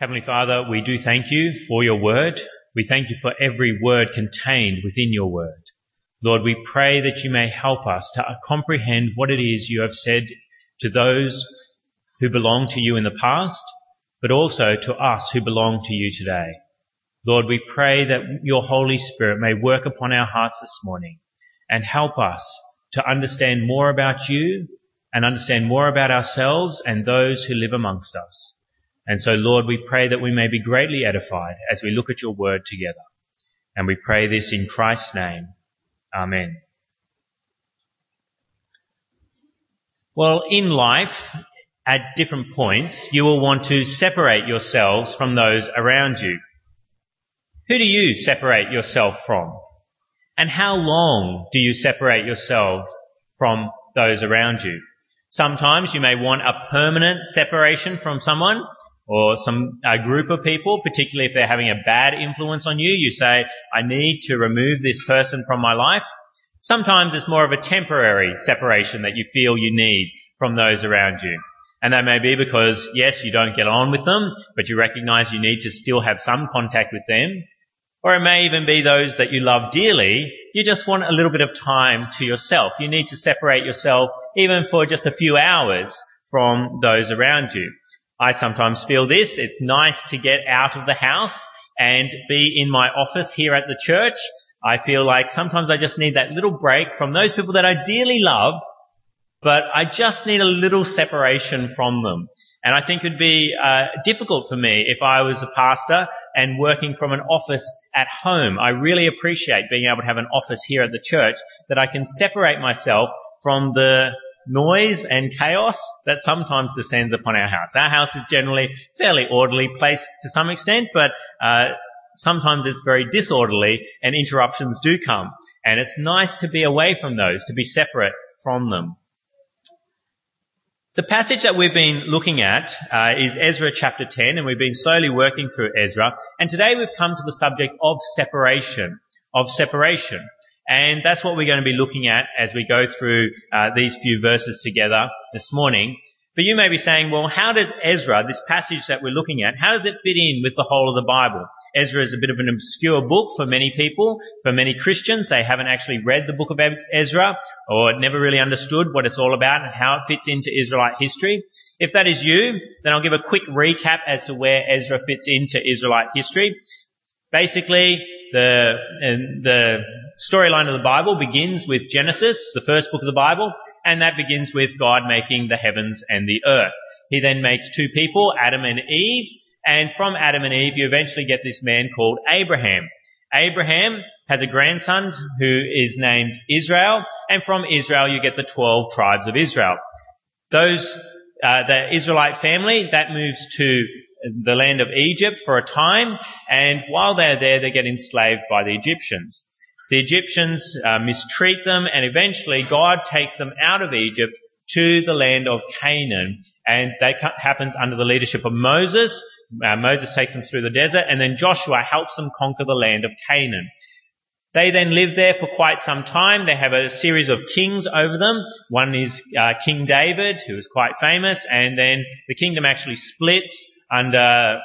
Heavenly Father, we do thank you for your word. We thank you for every word contained within your word. Lord, we pray that you may help us to comprehend what it is you have said to those who belong to you in the past, but also to us who belong to you today. Lord, we pray that your Holy Spirit may work upon our hearts this morning and help us to understand more about you and understand more about ourselves and those who live amongst us. And so, Lord, we pray that we may be greatly edified as we look at your word together. And we pray this in Christ's name. Amen. Well, in life, at different points, you will want to separate yourselves from those around you. Who do you separate yourself from? And how long do you separate yourselves from those around you? Sometimes you may want a permanent separation from someone or some a group of people, particularly if they're having a bad influence on you, you say, I need to remove this person from my life. Sometimes it's more of a temporary separation that you feel you need from those around you. And that may be because, yes, you don't get on with them, but you recognize you need to still have some contact with them. Or it may even be those that you love dearly. You just want a little bit of time to yourself. You need to separate yourself even for just a few hours from those around you. I sometimes feel this. It's nice to get out of the house and be in my office here at the church. I feel like sometimes I just need that little break from those people that I dearly love, but I just need a little separation from them. And I think it'd be uh, difficult for me if I was a pastor and working from an office at home. I really appreciate being able to have an office here at the church that I can separate myself from the noise and chaos that sometimes descends upon our house. Our house is generally fairly orderly place to some extent, but uh, sometimes it's very disorderly and interruptions do come. And it's nice to be away from those, to be separate from them. The passage that we've been looking at uh, is Ezra chapter 10, and we've been slowly working through Ezra. And today we've come to the subject of separation, of separation. And that's what we're going to be looking at as we go through uh, these few verses together this morning. But you may be saying, well, how does Ezra, this passage that we're looking at, how does it fit in with the whole of the Bible? Ezra is a bit of an obscure book for many people, for many Christians. They haven't actually read the book of Ezra or never really understood what it's all about and how it fits into Israelite history. If that is you, then I'll give a quick recap as to where Ezra fits into Israelite history. Basically, the, the storyline of the Bible begins with Genesis, the first book of the Bible, and that begins with God making the heavens and the earth. He then makes two people, Adam and Eve, and from Adam and Eve you eventually get this man called Abraham. Abraham has a grandson who is named Israel, and from Israel you get the 12 tribes of Israel. Those, uh, the Israelite family, that moves to the land of Egypt for a time, and while they're there, they get enslaved by the Egyptians. The Egyptians uh, mistreat them, and eventually God takes them out of Egypt to the land of Canaan, and that happens under the leadership of Moses. Uh, Moses takes them through the desert, and then Joshua helps them conquer the land of Canaan. They then live there for quite some time. They have a series of kings over them. One is uh, King David, who is quite famous, and then the kingdom actually splits under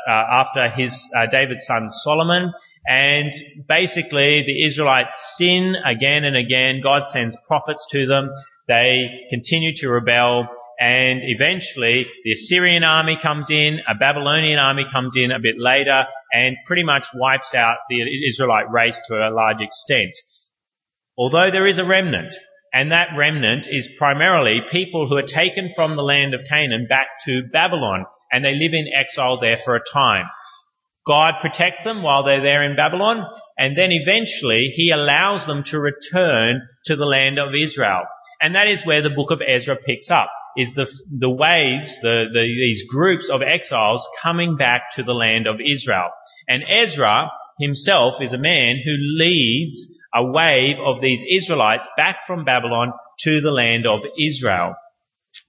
uh, after his uh, David's son Solomon. And basically, the Israelites sin again and again. God sends prophets to them. They continue to rebel. And eventually, the Assyrian army comes in, a Babylonian army comes in a bit later, and pretty much wipes out the Israelite race to a large extent. Although there is a remnant, and that remnant is primarily people who are taken from the land of Canaan back to Babylon, and they live in exile there for a time. God protects them while they're there in Babylon, and then eventually he allows them to return to the land of Israel. And that is where the book of Ezra picks up, is the, the waves, the, the, these groups of exiles coming back to the land of Israel. And Ezra himself is a man who leads a wave of these Israelites back from Babylon to the land of Israel.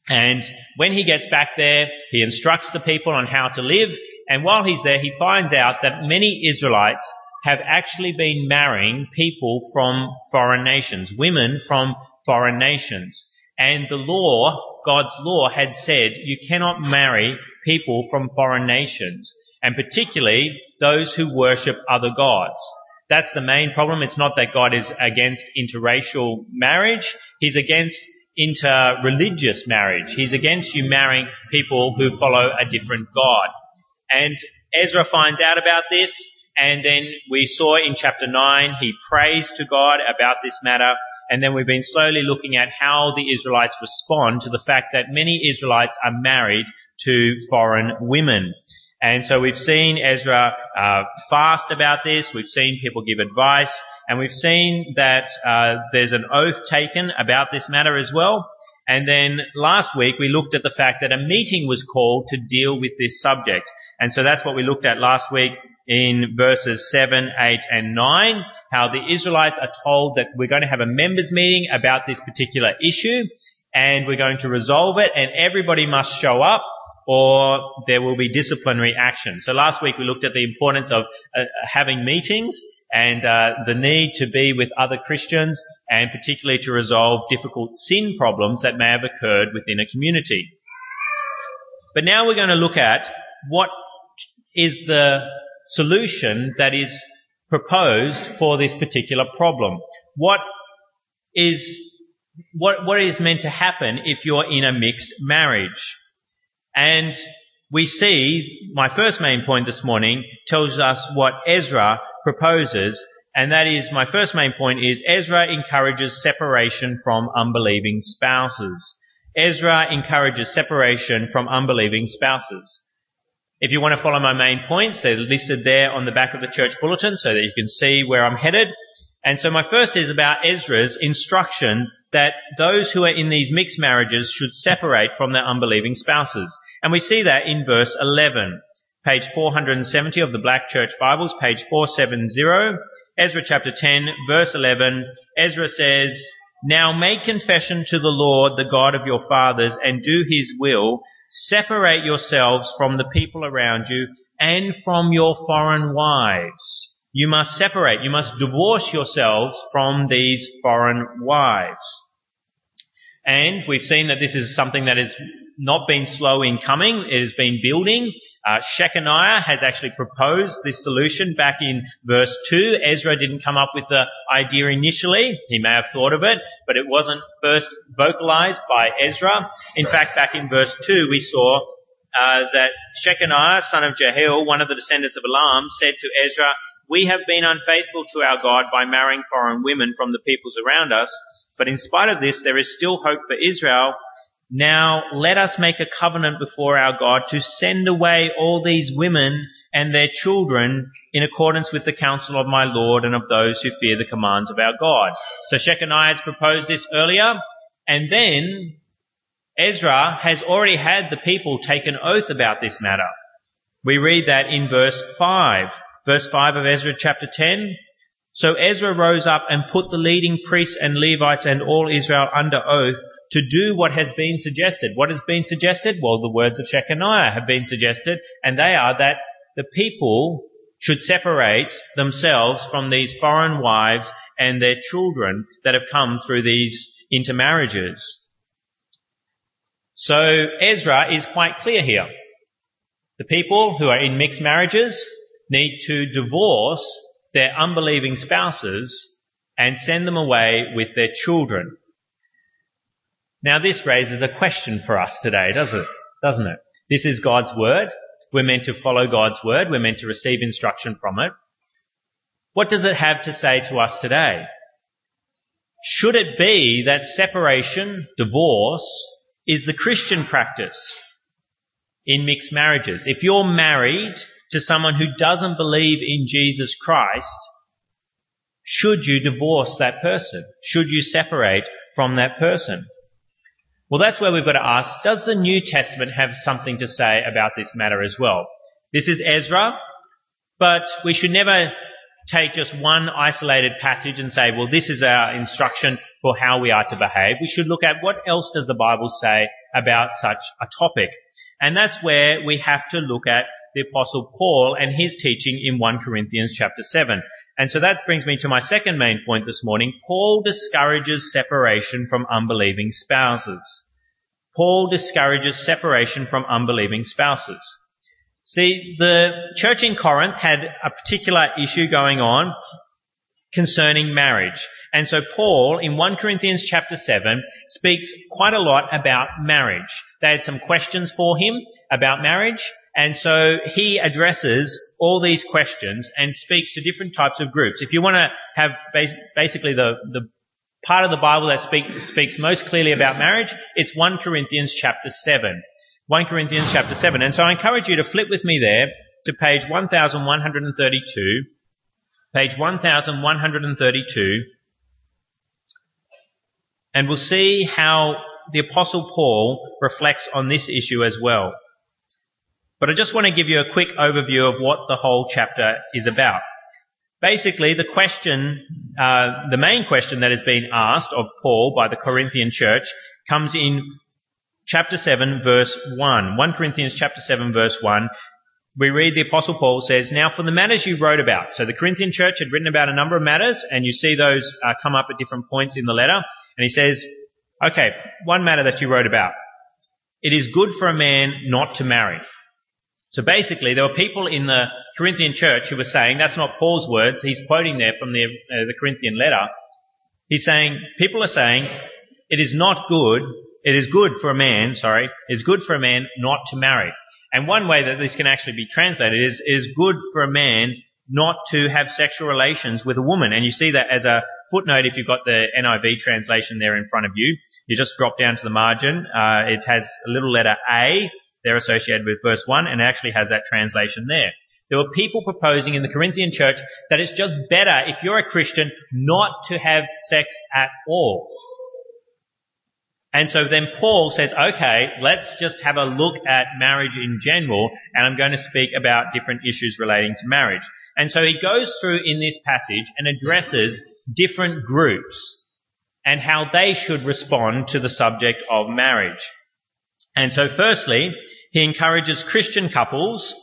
And when he gets back there, he instructs the people on how to live. And while he's there, he finds out that many Israelites have actually been marrying people from foreign nations, women from foreign nations. And the law, God's law had said you cannot marry people from foreign nations, and particularly those who worship other gods. That's the main problem. It's not that God is against interracial marriage. He's against interreligious marriage. He's against you marrying people who follow a different God. And Ezra finds out about this, and then we saw in chapter 9, he prays to God about this matter, and then we've been slowly looking at how the Israelites respond to the fact that many Israelites are married to foreign women. And so we've seen Ezra uh, fast about this. We've seen people give advice, and we've seen that uh, there's an oath taken about this matter as well. And then last week we looked at the fact that a meeting was called to deal with this subject. And so that's what we looked at last week in verses 7, 8 and 9, how the Israelites are told that we're going to have a members meeting about this particular issue and we're going to resolve it and everybody must show up or there will be disciplinary action. So last week we looked at the importance of uh, having meetings and uh, the need to be with other Christians and particularly to resolve difficult sin problems that may have occurred within a community. But now we're going to look at what is the solution that is proposed for this particular problem. What is what, what is meant to happen if you're in a mixed marriage? And we see, my first main point this morning tells us what Ezra proposes, and that is, my first main point is Ezra encourages separation from unbelieving spouses. Ezra encourages separation from unbelieving spouses. If you want to follow my main points, they're listed there on the back of the church bulletin so that you can see where I'm headed. And so my first is about Ezra's instruction that those who are in these mixed marriages should separate from their unbelieving spouses. And we see that in verse 11. Page 470 of the Black Church Bibles, page 470, Ezra chapter 10, verse 11, Ezra says, Now make confession to the Lord, the God of your fathers, and do his will, Separate yourselves from the people around you and from your foreign wives. You must separate, you must divorce yourselves from these foreign wives. And we've seen that this is something that has not been slow in coming. It has been building. Uh, Shechaniah has actually proposed this solution back in verse 2. Ezra didn't come up with the idea initially. He may have thought of it, but it wasn't first vocalized by Ezra. In fact, back in verse 2, we saw uh, that Shechaniah, son of Jehiel, one of the descendants of Elam, said to Ezra, we have been unfaithful to our God by marrying foreign women from the peoples around us, but in spite of this, there is still hope for Israel now let us make a covenant before our God to send away all these women and their children in accordance with the counsel of my Lord and of those who fear the commands of our God. So Shechaniah has proposed this earlier, and then Ezra has already had the people take an oath about this matter. We read that in verse 5. Verse 5 of Ezra chapter 10. So Ezra rose up and put the leading priests and Levites and all Israel under oath to do what has been suggested. What has been suggested? Well, the words of Shechaniah have been suggested, and they are that the people should separate themselves from these foreign wives and their children that have come through these intermarriages. So Ezra is quite clear here. The people who are in mixed marriages need to divorce their unbelieving spouses and send them away with their children. Now this raises a question for us today, doesn't it? Doesn't it? This is God's word. We're meant to follow God's word. We're meant to receive instruction from it. What does it have to say to us today? Should it be that separation, divorce, is the Christian practice in mixed marriages? If you're married to someone who doesn't believe in Jesus Christ, should you divorce that person? Should you separate from that person? Well, that's where we've got to ask, does the New Testament have something to say about this matter as well? This is Ezra, but we should never take just one isolated passage and say, well, this is our instruction for how we are to behave. We should look at what else does the Bible say about such a topic. And that's where we have to look at the apostle Paul and his teaching in 1 Corinthians chapter 7. And so that brings me to my second main point this morning. Paul discourages separation from unbelieving spouses. Paul discourages separation from unbelieving spouses. See, the church in Corinth had a particular issue going on concerning marriage. And so Paul, in 1 Corinthians chapter 7, speaks quite a lot about marriage. They had some questions for him about marriage, and so he addresses all these questions and speaks to different types of groups. If you want to have basically the, the part of the Bible that speak, speaks most clearly about marriage, it's 1 Corinthians chapter 7. 1 Corinthians chapter 7. And so I encourage you to flip with me there to page 1132. Page 1132. And we'll see how the apostle Paul reflects on this issue as well. But I just want to give you a quick overview of what the whole chapter is about. Basically, the question, uh, the main question that has been asked of Paul by the Corinthian church comes in chapter 7 verse 1. 1 Corinthians chapter 7 verse 1. We read the apostle Paul says, now for the matters you wrote about. So the Corinthian church had written about a number of matters and you see those uh, come up at different points in the letter. And he says, okay, one matter that you wrote about. It is good for a man not to marry. So basically, there were people in the Corinthian church who were saying, that's not Paul's words, he's quoting there from the, uh, the Corinthian letter. He's saying, people are saying, it is not good, it is good for a man, sorry, it is good for a man not to marry. And one way that this can actually be translated is, it is good for a man not to have sexual relations with a woman. And you see that as a footnote if you've got the NIV translation there in front of you. You just drop down to the margin. Uh, it has a little letter A they're associated with verse 1 and it actually has that translation there. There were people proposing in the Corinthian church that it's just better if you're a Christian not to have sex at all. And so then Paul says, okay, let's just have a look at marriage in general, and I'm going to speak about different issues relating to marriage. And so he goes through in this passage and addresses different groups and how they should respond to the subject of marriage. And so firstly, he encourages Christian couples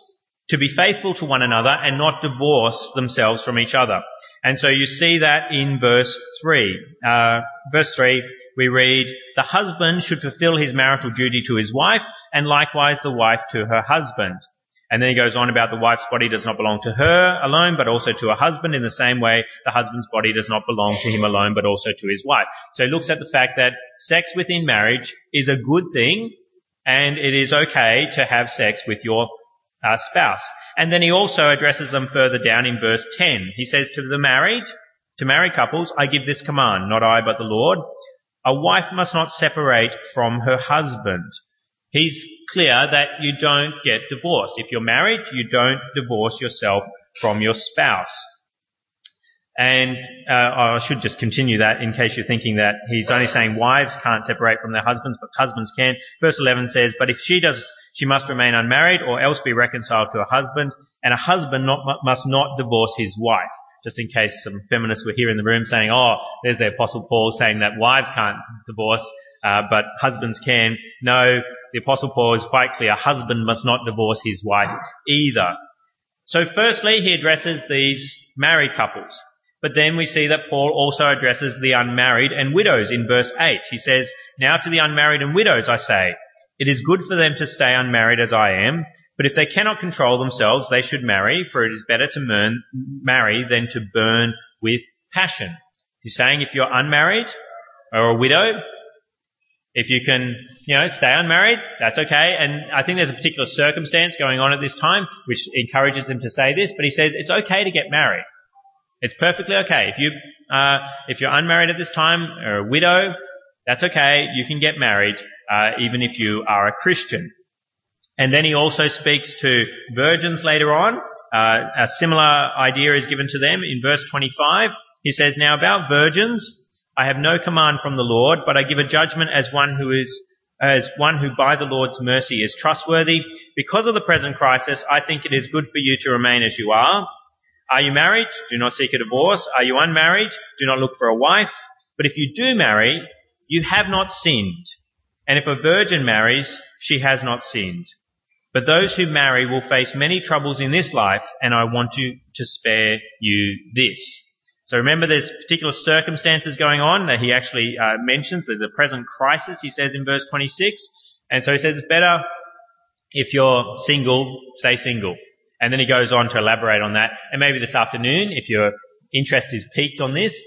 to be faithful to one another and not divorce themselves from each other. And so you see that in verse 3. Uh, verse 3, we read, The husband should fulfill his marital duty to his wife, and likewise the wife to her husband. And then he goes on about the wife's body does not belong to her alone, but also to her husband. In the same way, the husband's body does not belong to him alone, but also to his wife. So he looks at the fact that sex within marriage is a good thing, and it is okay to have sex with your uh, spouse. And then he also addresses them further down in verse 10. He says to the married, to married couples, I give this command, not I but the Lord. A wife must not separate from her husband. He's clear that you don't get divorced. If you're married, you don't divorce yourself from your spouse. And uh, I should just continue that in case you're thinking that he's only saying wives can't separate from their husbands, but husbands can. Verse 11 says, But if she does, she must remain unmarried or else be reconciled to a husband, and a husband not, must not divorce his wife. Just in case some feminists were here in the room saying, oh, there's the Apostle Paul saying that wives can't divorce, uh, but husbands can. No, the Apostle Paul is quite clear. Husband must not divorce his wife either. So firstly, he addresses these married couples. But then we see that Paul also addresses the unmarried and widows in verse 8. He says, Now to the unmarried and widows I say, it is good for them to stay unmarried as I am, but if they cannot control themselves, they should marry, for it is better to marry than to burn with passion. He's saying if you're unmarried or a widow, if you can, you know, stay unmarried, that's okay. And I think there's a particular circumstance going on at this time which encourages him to say this, but he says it's okay to get married. It's perfectly okay. If you, uh, if you're unmarried at this time or a widow, that's okay. You can get married, uh, even if you are a Christian. And then he also speaks to virgins later on. Uh, a similar idea is given to them in verse 25. He says, Now about virgins, I have no command from the Lord, but I give a judgment as one who is as one who by the Lord's mercy is trustworthy. Because of the present crisis, I think it is good for you to remain as you are. Are you married? Do not seek a divorce. Are you unmarried? Do not look for a wife. But if you do marry, you have not sinned. And if a virgin marries, she has not sinned. But those who marry will face many troubles in this life, and I want to, to spare you this. So remember there's particular circumstances going on that he actually uh, mentions. There's a present crisis, he says in verse 26. And so he says it's better if you're single, stay single. And then he goes on to elaborate on that. And maybe this afternoon, if your interest is piqued on this,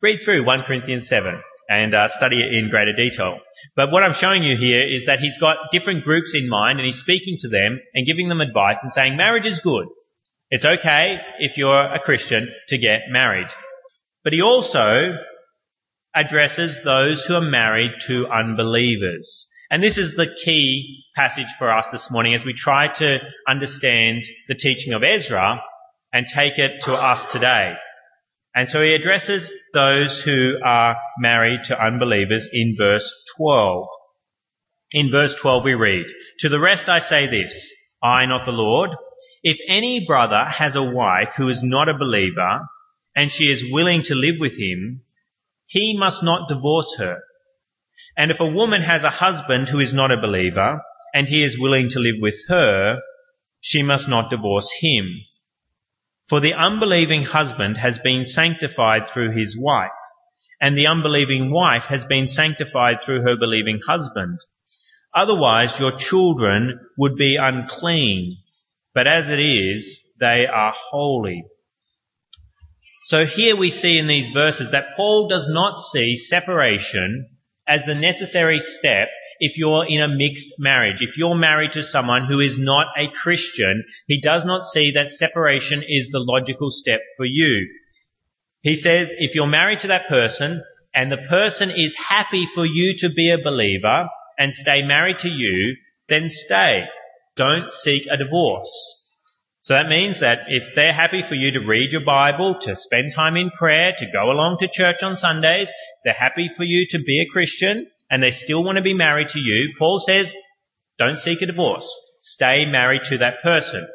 read through 1 Corinthians 7 and uh, study it in greater detail. But what I'm showing you here is that he's got different groups in mind and he's speaking to them and giving them advice and saying marriage is good. It's okay if you're a Christian to get married. But he also addresses those who are married to unbelievers. And this is the key passage for us this morning as we try to understand the teaching of Ezra and take it to us today. And so he addresses those who are married to unbelievers in verse 12. In verse 12 we read, To the rest I say this, I not the Lord, if any brother has a wife who is not a believer, and she is willing to live with him, he must not divorce her. And if a woman has a husband who is not a believer, and he is willing to live with her, she must not divorce him. For the unbelieving husband has been sanctified through his wife, and the unbelieving wife has been sanctified through her believing husband. Otherwise your children would be unclean, but as it is, they are holy. So here we see in these verses that Paul does not see separation as the necessary step if you're in a mixed marriage. If you're married to someone who is not a Christian, he does not see that separation is the logical step for you. He says if you're married to that person and the person is happy for you to be a believer and stay married to you, then stay. Don't seek a divorce. So that means that if they're happy for you to read your Bible, to spend time in prayer, to go along to church on Sundays, they're happy for you to be a Christian, and they still want to be married to you, Paul says, don't seek a divorce. Stay married to that person.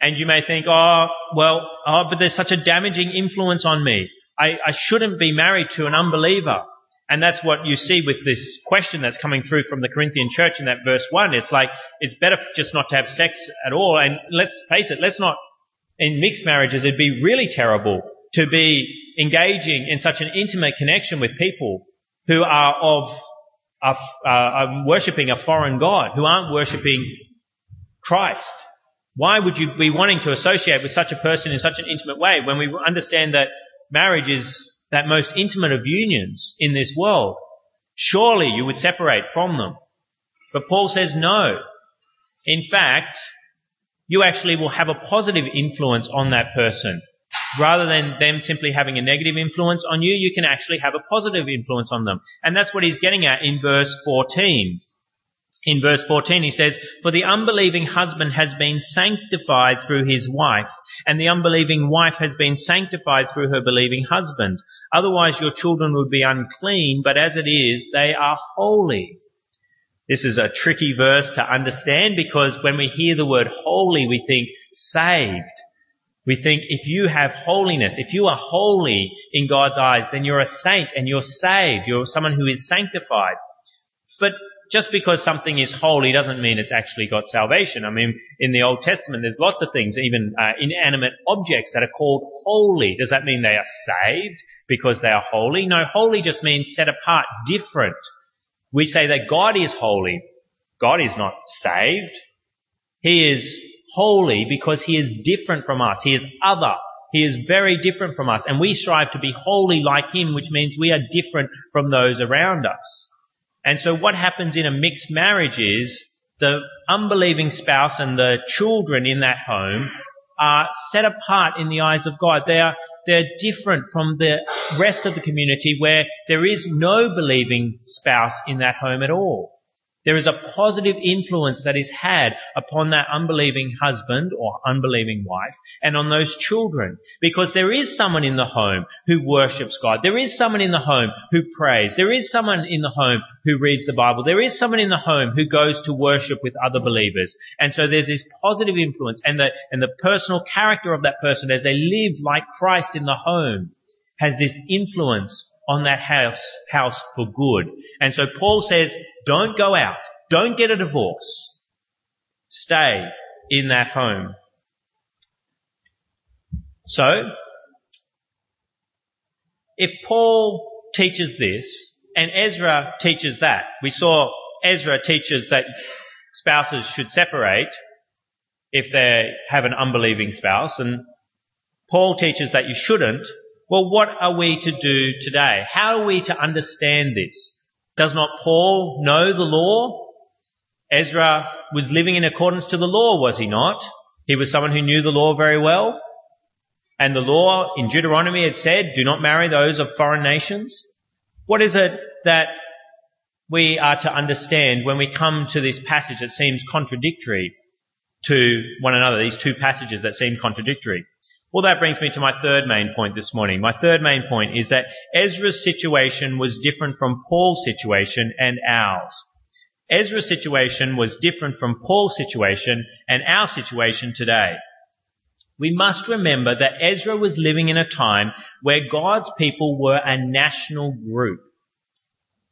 And you may think, oh, well, oh, but there's such a damaging influence on me. I, I shouldn't be married to an unbeliever. And that's what you see with this question that's coming through from the Corinthian church in that verse one. It's like, it's better just not to have sex at all. And let's face it, let's not, in mixed marriages, it'd be really terrible to be engaging in such an intimate connection with people who are of, are, worshipping a foreign God, who aren't worshipping Christ. Why would you be wanting to associate with such a person in such an intimate way when we understand that marriage is that most intimate of unions in this world. Surely you would separate from them. But Paul says no. In fact, you actually will have a positive influence on that person. Rather than them simply having a negative influence on you, you can actually have a positive influence on them. And that's what he's getting at in verse 14. In verse 14 he says, For the unbelieving husband has been sanctified through his wife, and the unbelieving wife has been sanctified through her believing husband. Otherwise your children would be unclean, but as it is, they are holy. This is a tricky verse to understand because when we hear the word holy, we think saved. We think if you have holiness, if you are holy in God's eyes, then you're a saint and you're saved. You're someone who is sanctified. But just because something is holy doesn't mean it's actually got salvation. I mean, in the Old Testament, there's lots of things, even uh, inanimate objects that are called holy. Does that mean they are saved because they are holy? No, holy just means set apart, different. We say that God is holy. God is not saved. He is holy because he is different from us. He is other. He is very different from us. And we strive to be holy like him, which means we are different from those around us. And so what happens in a mixed marriage is the unbelieving spouse and the children in that home are set apart in the eyes of God. They are, they're different from the rest of the community where there is no believing spouse in that home at all. There is a positive influence that is had upon that unbelieving husband or unbelieving wife and on those children because there is someone in the home who worships God. There is someone in the home who prays. There is someone in the home who reads the Bible. There is someone in the home who goes to worship with other believers. And so there's this positive influence and the, and the personal character of that person as they live like Christ in the home has this influence on that house, house for good. And so Paul says, don't go out. Don't get a divorce. stay in that home. So, if Paul teaches this and Ezra teaches that, we saw Ezra teaches that spouses should separate if they have an unbelieving spouse and Paul teaches that you shouldn't. Well, what are we to do today? How are we to understand this? Does not Paul know the law? Ezra was living in accordance to the law, was he not? He was someone who knew the law very well. And the law in Deuteronomy had said, do not marry those of foreign nations. What is it that we are to understand when we come to this passage that seems contradictory to one another, these two passages that seem contradictory? Well, that brings me to my third main point this morning. My third main point is that Ezra's situation was different from Paul's situation and ours. Ezra's situation was different from Paul's situation and our situation today we must remember that Ezra was living in a time where God's people were a national group.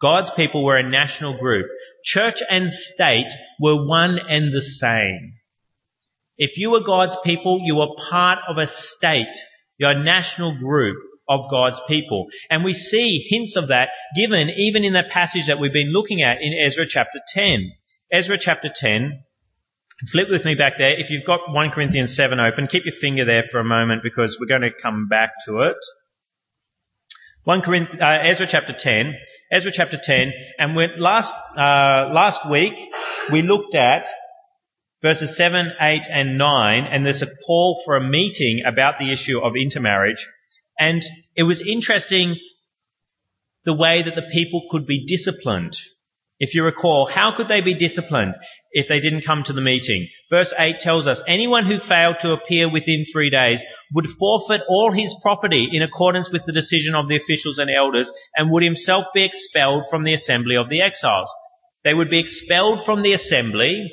God's people were a national group. Church and state were one and the same. If you were God's people, you were part of a state, your national group of God's people. And we see hints of that given even in the passage that we've been looking at in Ezra chapter 10. Ezra chapter 10, Flip with me back there. If you've got 1 Corinthians 7 open, keep your finger there for a moment because we're going to come back to it. 1 Corinthians, uh, Ezra chapter 10. Ezra chapter 10. And when, last, uh, last week we looked at verses 7, 8 and 9 and there's a call for a meeting about the issue of intermarriage. And it was interesting the way that the people could be disciplined. If you recall, how could they be disciplined? if they didn't come to the meeting. Verse 8 tells us anyone who failed to appear within three days would forfeit all his property in accordance with the decision of the officials and elders and would himself be expelled from the assembly of the exiles. They would be expelled from the assembly,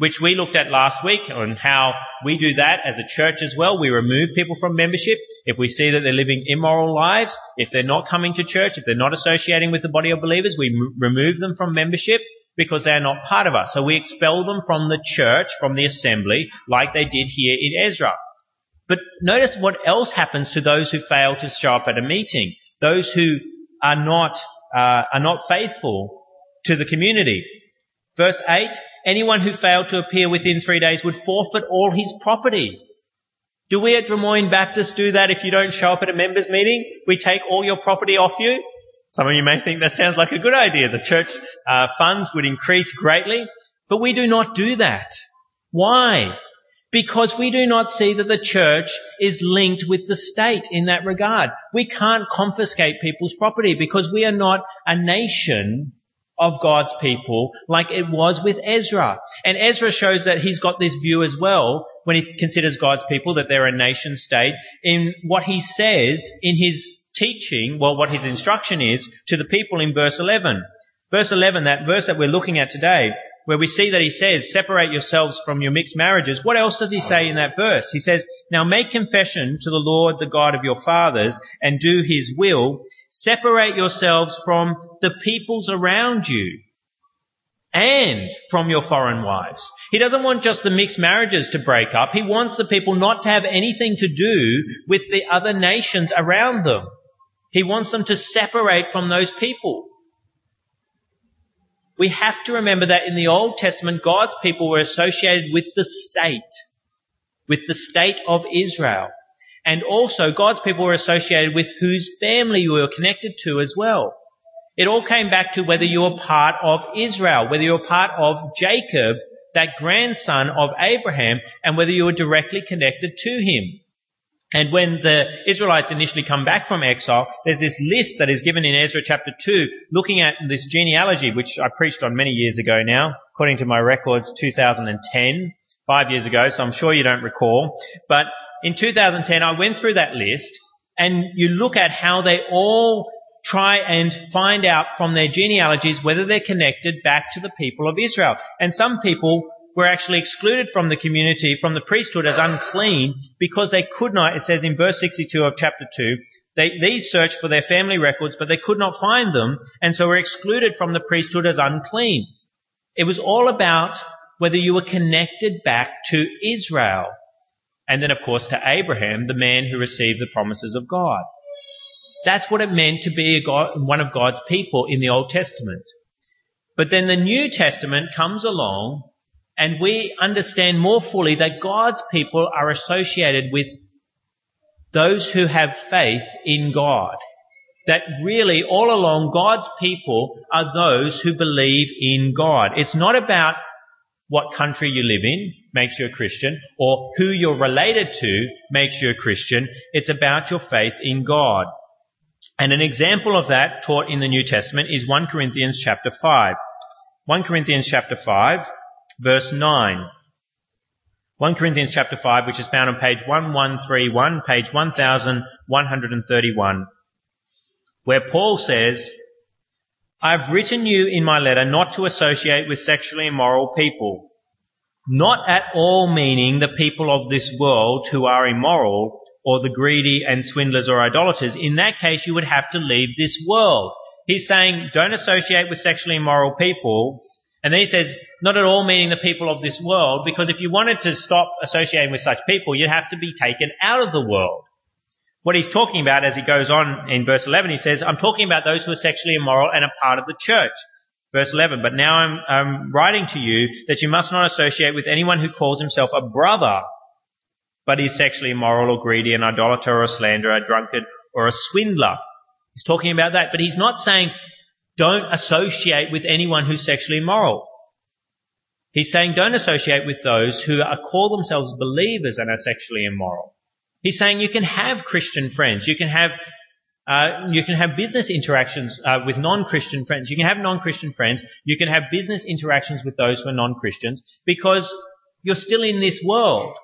which we looked at last week on how we do that as a church as well. We remove people from membership if we see that they're living immoral lives, if they're not coming to church, if they're not associating with the body of believers, we m- remove them from membership because they're not part of us. So we expel them from the church, from the assembly, like they did here in Ezra. But notice what else happens to those who fail to show up at a meeting. Those who are not, uh, are not faithful to the community. Verse 8, anyone who failed to appear within three days would forfeit all his property. Do we at Drummoyne Baptist do that if you don't show up at a members meeting? We take all your property off you? Some of you may think that sounds like a good idea. The church uh, funds would increase greatly, but we do not do that. Why? Because we do not see that the church is linked with the state in that regard. We can't confiscate people's property because we are not a nation of God's people like it was with Ezra. And Ezra shows that he's got this view as well when he considers God's people that they're a nation state in what he says in his teaching, well, what his instruction is to the people in verse 11. Verse 11, that verse that we're looking at today, where we see that he says, separate yourselves from your mixed marriages. What else does he say in that verse? He says, now make confession to the Lord, the God of your fathers, and do his will. Separate yourselves from the peoples around you and from your foreign wives. He doesn't want just the mixed marriages to break up. He wants the people not to have anything to do with the other nations around them. He wants them to separate from those people. We have to remember that in the Old Testament, God's people were associated with the state, with the state of Israel. And also, God's people were associated with whose family you were connected to as well. It all came back to whether you were part of Israel, whether you were part of Jacob, that grandson of Abraham, and whether you were directly connected to him. And when the Israelites initially come back from exile, there's this list that is given in Ezra chapter 2, looking at this genealogy, which I preached on many years ago now, according to my records, 2010, five years ago, so I'm sure you don't recall. But in 2010, I went through that list, and you look at how they all try and find out from their genealogies whether they're connected back to the people of Israel. And some people were actually excluded from the community, from the priesthood as unclean because they could not, it says in verse 62 of chapter 2, they, these searched for their family records, but they could not find them, and so were excluded from the priesthood as unclean. It was all about whether you were connected back to Israel. And then of course to Abraham, the man who received the promises of God. That's what it meant to be God, one of God's people in the Old Testament. But then the New Testament comes along and we understand more fully that God's people are associated with those who have faith in God. That really all along God's people are those who believe in God. It's not about what country you live in makes you a Christian or who you're related to makes you a Christian. It's about your faith in God. And an example of that taught in the New Testament is 1 Corinthians chapter 5. 1 Corinthians chapter 5 verse 9. 1 Corinthians chapter 5, which is found on page 1131, page 1131, where Paul says, I've written you in my letter not to associate with sexually immoral people, not at all meaning the people of this world who are immoral or the greedy and swindlers or idolaters. In that case, you would have to leave this world. He's saying, don't associate with sexually immoral people, and then he says, not at all meaning the people of this world, because if you wanted to stop associating with such people, you'd have to be taken out of the world. What he's talking about as he goes on in verse 11, he says, I'm talking about those who are sexually immoral and are part of the church. Verse 11, but now I'm, I'm writing to you that you must not associate with anyone who calls himself a brother, but he's sexually immoral or greedy, an idolater or a slanderer, a drunkard or a swindler. He's talking about that, but he's not saying don't associate with anyone who's sexually immoral. He's saying don't associate with those who are, call themselves believers and are sexually immoral. He's saying you can have Christian friends. You can have uh, you can have business interactions uh, with non-Christian friends. You can have non-Christian friends. You can have business interactions with those who are non-Christians because you're still in this world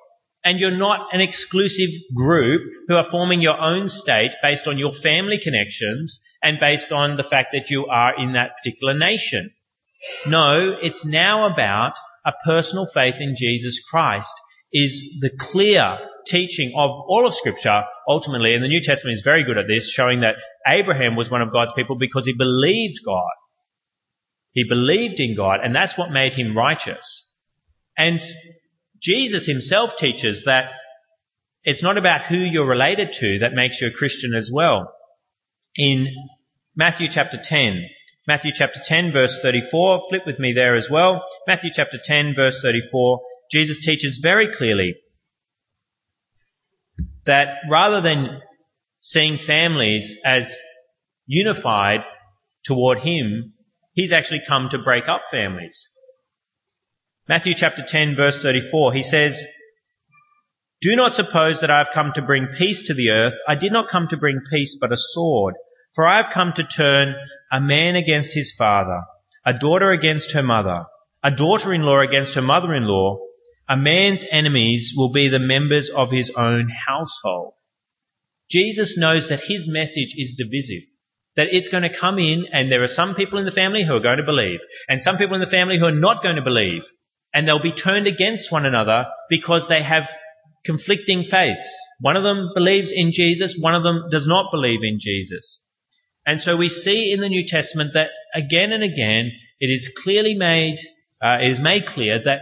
and you're not an exclusive group who are forming your own state based on your family connections and based on the fact that you are in that particular nation. No, it's now about a personal faith in Jesus Christ is the clear teaching of all of scripture ultimately, and the New Testament is very good at this, showing that Abraham was one of God's people because he believed God. He believed in God, and that's what made him righteous. And Jesus himself teaches that it's not about who you're related to that makes you a Christian as well. In Matthew chapter 10, Matthew chapter 10 verse 34, flip with me there as well. Matthew chapter 10 verse 34, Jesus teaches very clearly that rather than seeing families as unified toward Him, He's actually come to break up families. Matthew chapter 10 verse 34, he says, Do not suppose that I have come to bring peace to the earth. I did not come to bring peace, but a sword. For I have come to turn a man against his father, a daughter against her mother, a daughter-in-law against her mother-in-law. A man's enemies will be the members of his own household. Jesus knows that his message is divisive that it's going to come in and there are some people in the family who are going to believe and some people in the family who are not going to believe and they'll be turned against one another because they have conflicting faiths. One of them believes in Jesus, one of them does not believe in Jesus. And so we see in the New Testament that again and again it is clearly made, uh, it is made clear that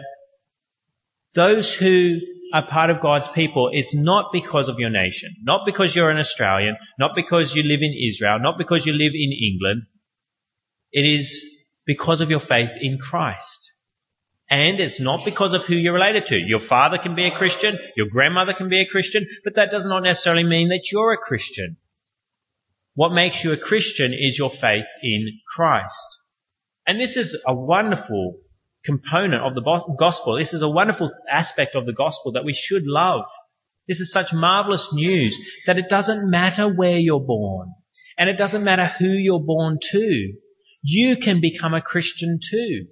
those who are part of God's people is not because of your nation, not because you're an Australian, not because you live in Israel, not because you live in England. It is because of your faith in Christ. And it's not because of who you're related to. Your father can be a Christian, your grandmother can be a Christian, but that does not necessarily mean that you're a Christian. What makes you a Christian is your faith in Christ. And this is a wonderful component of the gospel. This is a wonderful aspect of the gospel that we should love. This is such marvelous news that it doesn't matter where you're born and it doesn't matter who you're born to. You can become a Christian too.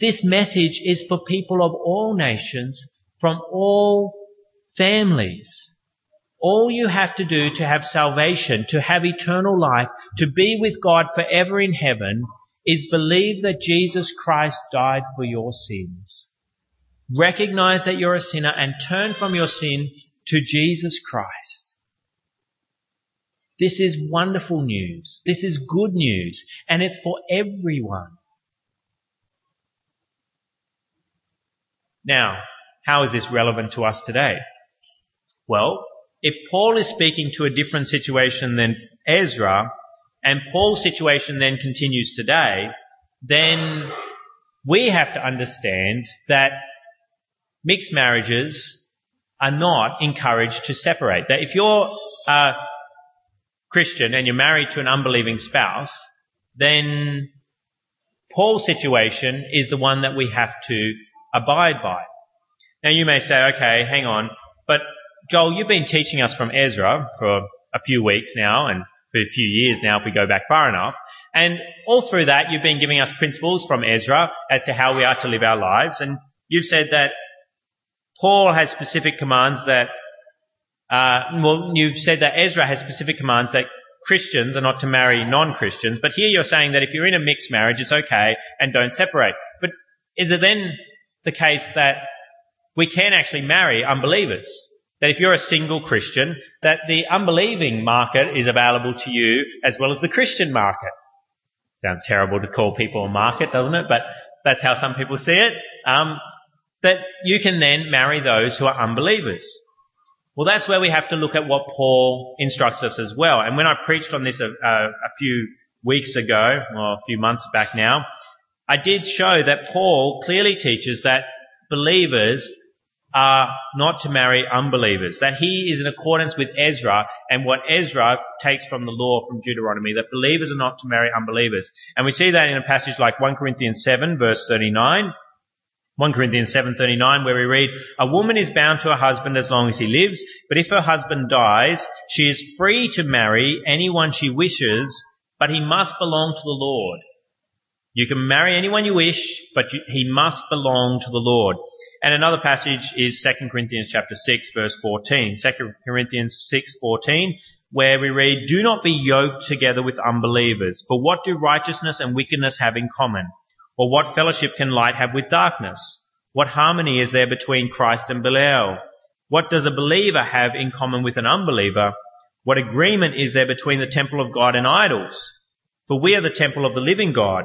This message is for people of all nations, from all families. All you have to do to have salvation, to have eternal life, to be with God forever in heaven, is believe that Jesus Christ died for your sins. Recognize that you're a sinner and turn from your sin to Jesus Christ. This is wonderful news. This is good news and it's for everyone. Now, how is this relevant to us today? Well, if Paul is speaking to a different situation than Ezra, and Paul's situation then continues today, then we have to understand that mixed marriages are not encouraged to separate. That if you're a Christian and you're married to an unbelieving spouse, then Paul's situation is the one that we have to abide by. Now you may say, okay, hang on, but Joel, you've been teaching us from Ezra for a few weeks now and for a few years now if we go back far enough. And all through that you've been giving us principles from Ezra as to how we are to live our lives and you've said that Paul has specific commands that, uh, well, you've said that Ezra has specific commands that Christians are not to marry non-Christians, but here you're saying that if you're in a mixed marriage, it's okay and don't separate. But is it then the case that we can actually marry unbelievers? That if you're a single Christian, that the unbelieving market is available to you as well as the Christian market. Sounds terrible to call people a market, doesn't it? But that's how some people see it. Um, that you can then marry those who are unbelievers. Well, that's where we have to look at what Paul instructs us as well. And when I preached on this a, a, a few weeks ago, or a few months back now, I did show that Paul clearly teaches that believers are not to marry unbelievers. That he is in accordance with Ezra and what Ezra takes from the law from Deuteronomy, that believers are not to marry unbelievers. And we see that in a passage like 1 Corinthians 7 verse 39, 1 Corinthians 7:39 where we read, "A woman is bound to her husband as long as he lives, but if her husband dies, she is free to marry anyone she wishes, but he must belong to the Lord." You can marry anyone you wish, but you, he must belong to the Lord. And another passage is 2 Corinthians chapter 6 verse 14. 2 Corinthians 6:14 where we read, "Do not be yoked together with unbelievers, for what do righteousness and wickedness have in common?" Or what fellowship can light have with darkness? What harmony is there between Christ and Belial? What does a believer have in common with an unbeliever? What agreement is there between the temple of God and idols? For we are the temple of the living God.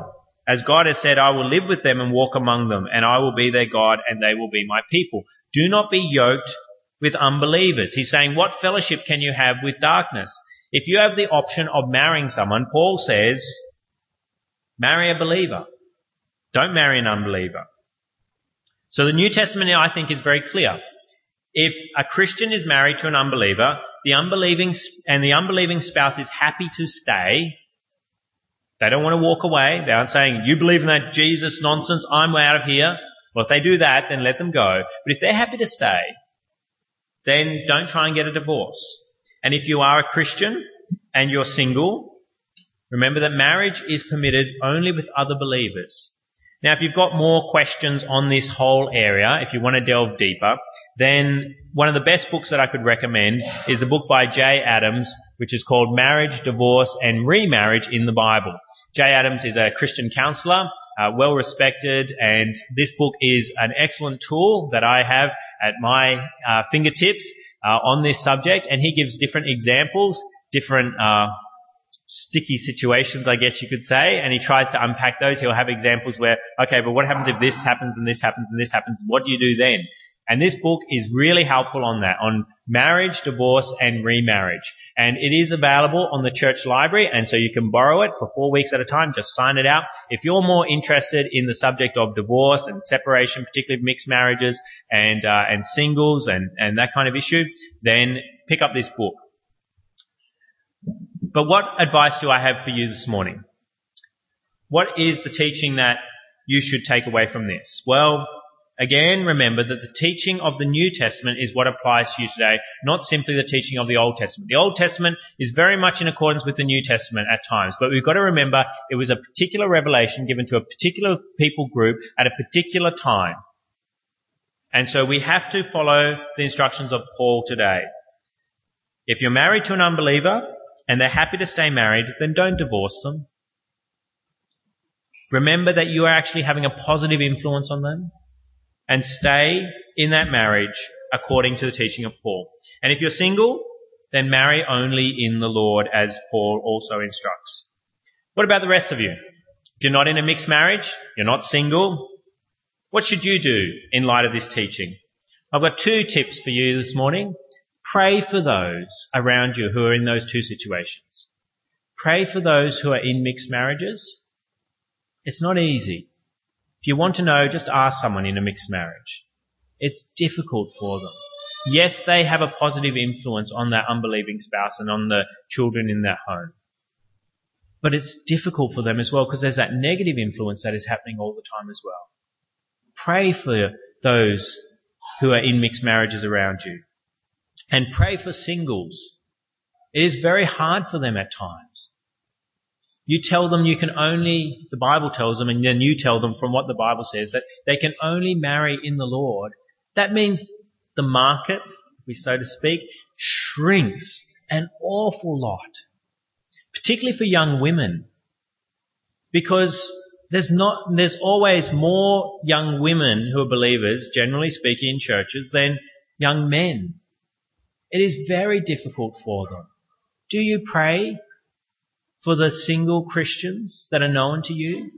As God has said, I will live with them and walk among them, and I will be their God, and they will be my people. Do not be yoked with unbelievers. He's saying, what fellowship can you have with darkness? If you have the option of marrying someone, Paul says, marry a believer. Don't marry an unbeliever. So the New Testament, I think, is very clear. If a Christian is married to an unbeliever, the unbelieving, and the unbelieving spouse is happy to stay, they don't want to walk away. They aren't saying, you believe in that Jesus nonsense, I'm out of here. Well, if they do that, then let them go. But if they're happy to stay, then don't try and get a divorce. And if you are a Christian and you're single, remember that marriage is permitted only with other believers. Now, if you've got more questions on this whole area, if you want to delve deeper, then one of the best books that I could recommend is a book by Jay Adams, which is called Marriage, Divorce and Remarriage in the Bible. Jay Adams is a Christian counselor, uh, well respected, and this book is an excellent tool that I have at my uh, fingertips uh, on this subject, and he gives different examples, different uh, sticky situations, I guess you could say, and he tries to unpack those. He'll have examples where, okay, but what happens if this happens and this happens and this happens? What do you do then? And this book is really helpful on that, on marriage, divorce, and remarriage. And it is available on the church library, and so you can borrow it for four weeks at a time. Just sign it out. If you're more interested in the subject of divorce and separation, particularly mixed marriages and uh, and singles and and that kind of issue, then pick up this book. But what advice do I have for you this morning? What is the teaching that you should take away from this? Well, again, remember that the teaching of the New Testament is what applies to you today, not simply the teaching of the Old Testament. The Old Testament is very much in accordance with the New Testament at times, but we've got to remember it was a particular revelation given to a particular people group at a particular time. And so we have to follow the instructions of Paul today. If you're married to an unbeliever, and they're happy to stay married, then don't divorce them. Remember that you are actually having a positive influence on them and stay in that marriage according to the teaching of Paul. And if you're single, then marry only in the Lord as Paul also instructs. What about the rest of you? If you're not in a mixed marriage, you're not single, What should you do in light of this teaching? I've got two tips for you this morning. Pray for those around you who are in those two situations. Pray for those who are in mixed marriages. It's not easy. If you want to know, just ask someone in a mixed marriage. It's difficult for them. Yes, they have a positive influence on that unbelieving spouse and on the children in their home. But it's difficult for them as well because there's that negative influence that is happening all the time as well. Pray for those who are in mixed marriages around you. And pray for singles. It is very hard for them at times. You tell them you can only, the Bible tells them, and then you tell them from what the Bible says, that they can only marry in the Lord. That means the market, we so to speak, shrinks an awful lot. Particularly for young women. Because there's not, there's always more young women who are believers, generally speaking, in churches than young men. It is very difficult for them. Do you pray for the single Christians that are known to you?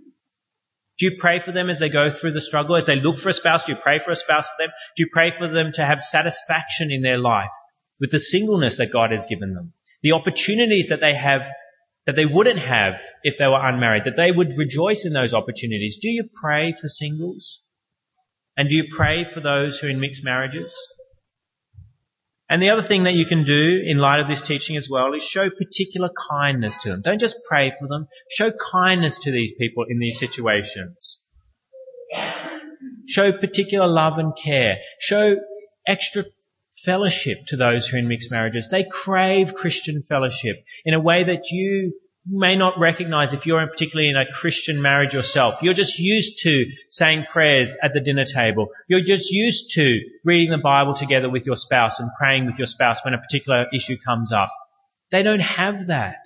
Do you pray for them as they go through the struggle, as they look for a spouse? Do you pray for a spouse for them? Do you pray for them to have satisfaction in their life with the singleness that God has given them? The opportunities that they have that they wouldn't have if they were unmarried, that they would rejoice in those opportunities. Do you pray for singles? And do you pray for those who are in mixed marriages? And the other thing that you can do in light of this teaching as well is show particular kindness to them. Don't just pray for them. Show kindness to these people in these situations. Show particular love and care. Show extra fellowship to those who are in mixed marriages. They crave Christian fellowship in a way that you may not recognize if you're particularly in a Christian marriage yourself. You're just used to saying prayers at the dinner table. You're just used to reading the Bible together with your spouse and praying with your spouse when a particular issue comes up. They don't have that.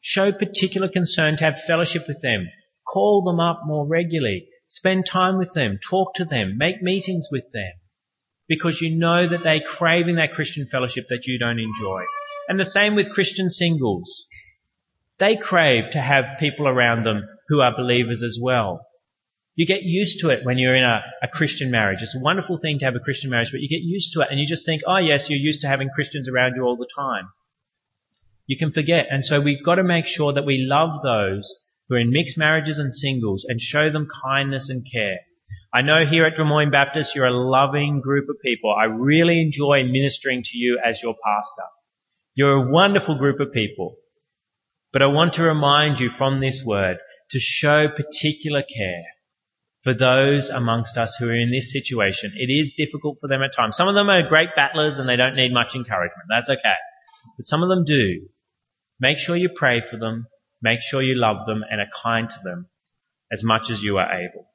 Show particular concern to have fellowship with them. Call them up more regularly. Spend time with them. Talk to them. Make meetings with them because you know that they're craving that Christian fellowship that you don't enjoy. And the same with Christian singles. They crave to have people around them who are believers as well. You get used to it when you're in a, a, Christian marriage. It's a wonderful thing to have a Christian marriage, but you get used to it and you just think, oh yes, you're used to having Christians around you all the time. You can forget. And so we've got to make sure that we love those who are in mixed marriages and singles and show them kindness and care. I know here at Drummoyne Baptist you're a loving group of people. I really enjoy ministering to you as your pastor. You're a wonderful group of people. But I want to remind you from this word to show particular care for those amongst us who are in this situation. It is difficult for them at times. Some of them are great battlers and they don't need much encouragement. That's okay. But some of them do. Make sure you pray for them. Make sure you love them and are kind to them as much as you are able.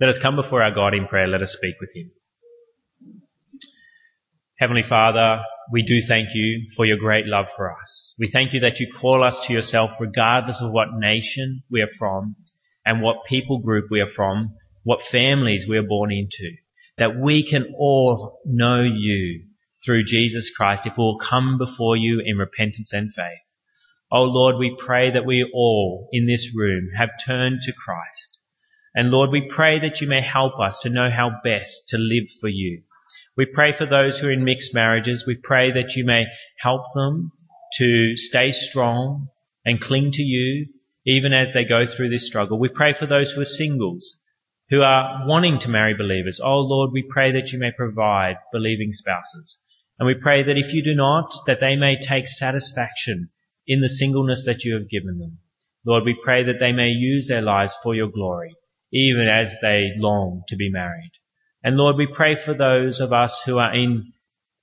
Let us come before our God in prayer. Let us speak with Him. Heavenly Father, we do thank you for your great love for us. We thank you that you call us to yourself regardless of what nation we are from and what people group we are from, what families we are born into, that we can all know you through Jesus Christ if we'll come before you in repentance and faith. Oh Lord, we pray that we all in this room have turned to Christ and Lord, we pray that you may help us to know how best to live for you. We pray for those who are in mixed marriages. We pray that you may help them to stay strong and cling to you even as they go through this struggle. We pray for those who are singles, who are wanting to marry believers. Oh Lord, we pray that you may provide believing spouses. And we pray that if you do not, that they may take satisfaction in the singleness that you have given them. Lord, we pray that they may use their lives for your glory even as they long to be married. And Lord, we pray for those of us who are in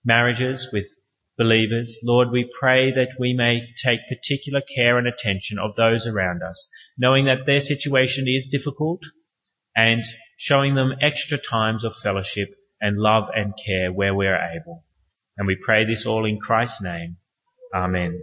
marriages with believers. Lord, we pray that we may take particular care and attention of those around us, knowing that their situation is difficult and showing them extra times of fellowship and love and care where we are able. And we pray this all in Christ's name. Amen.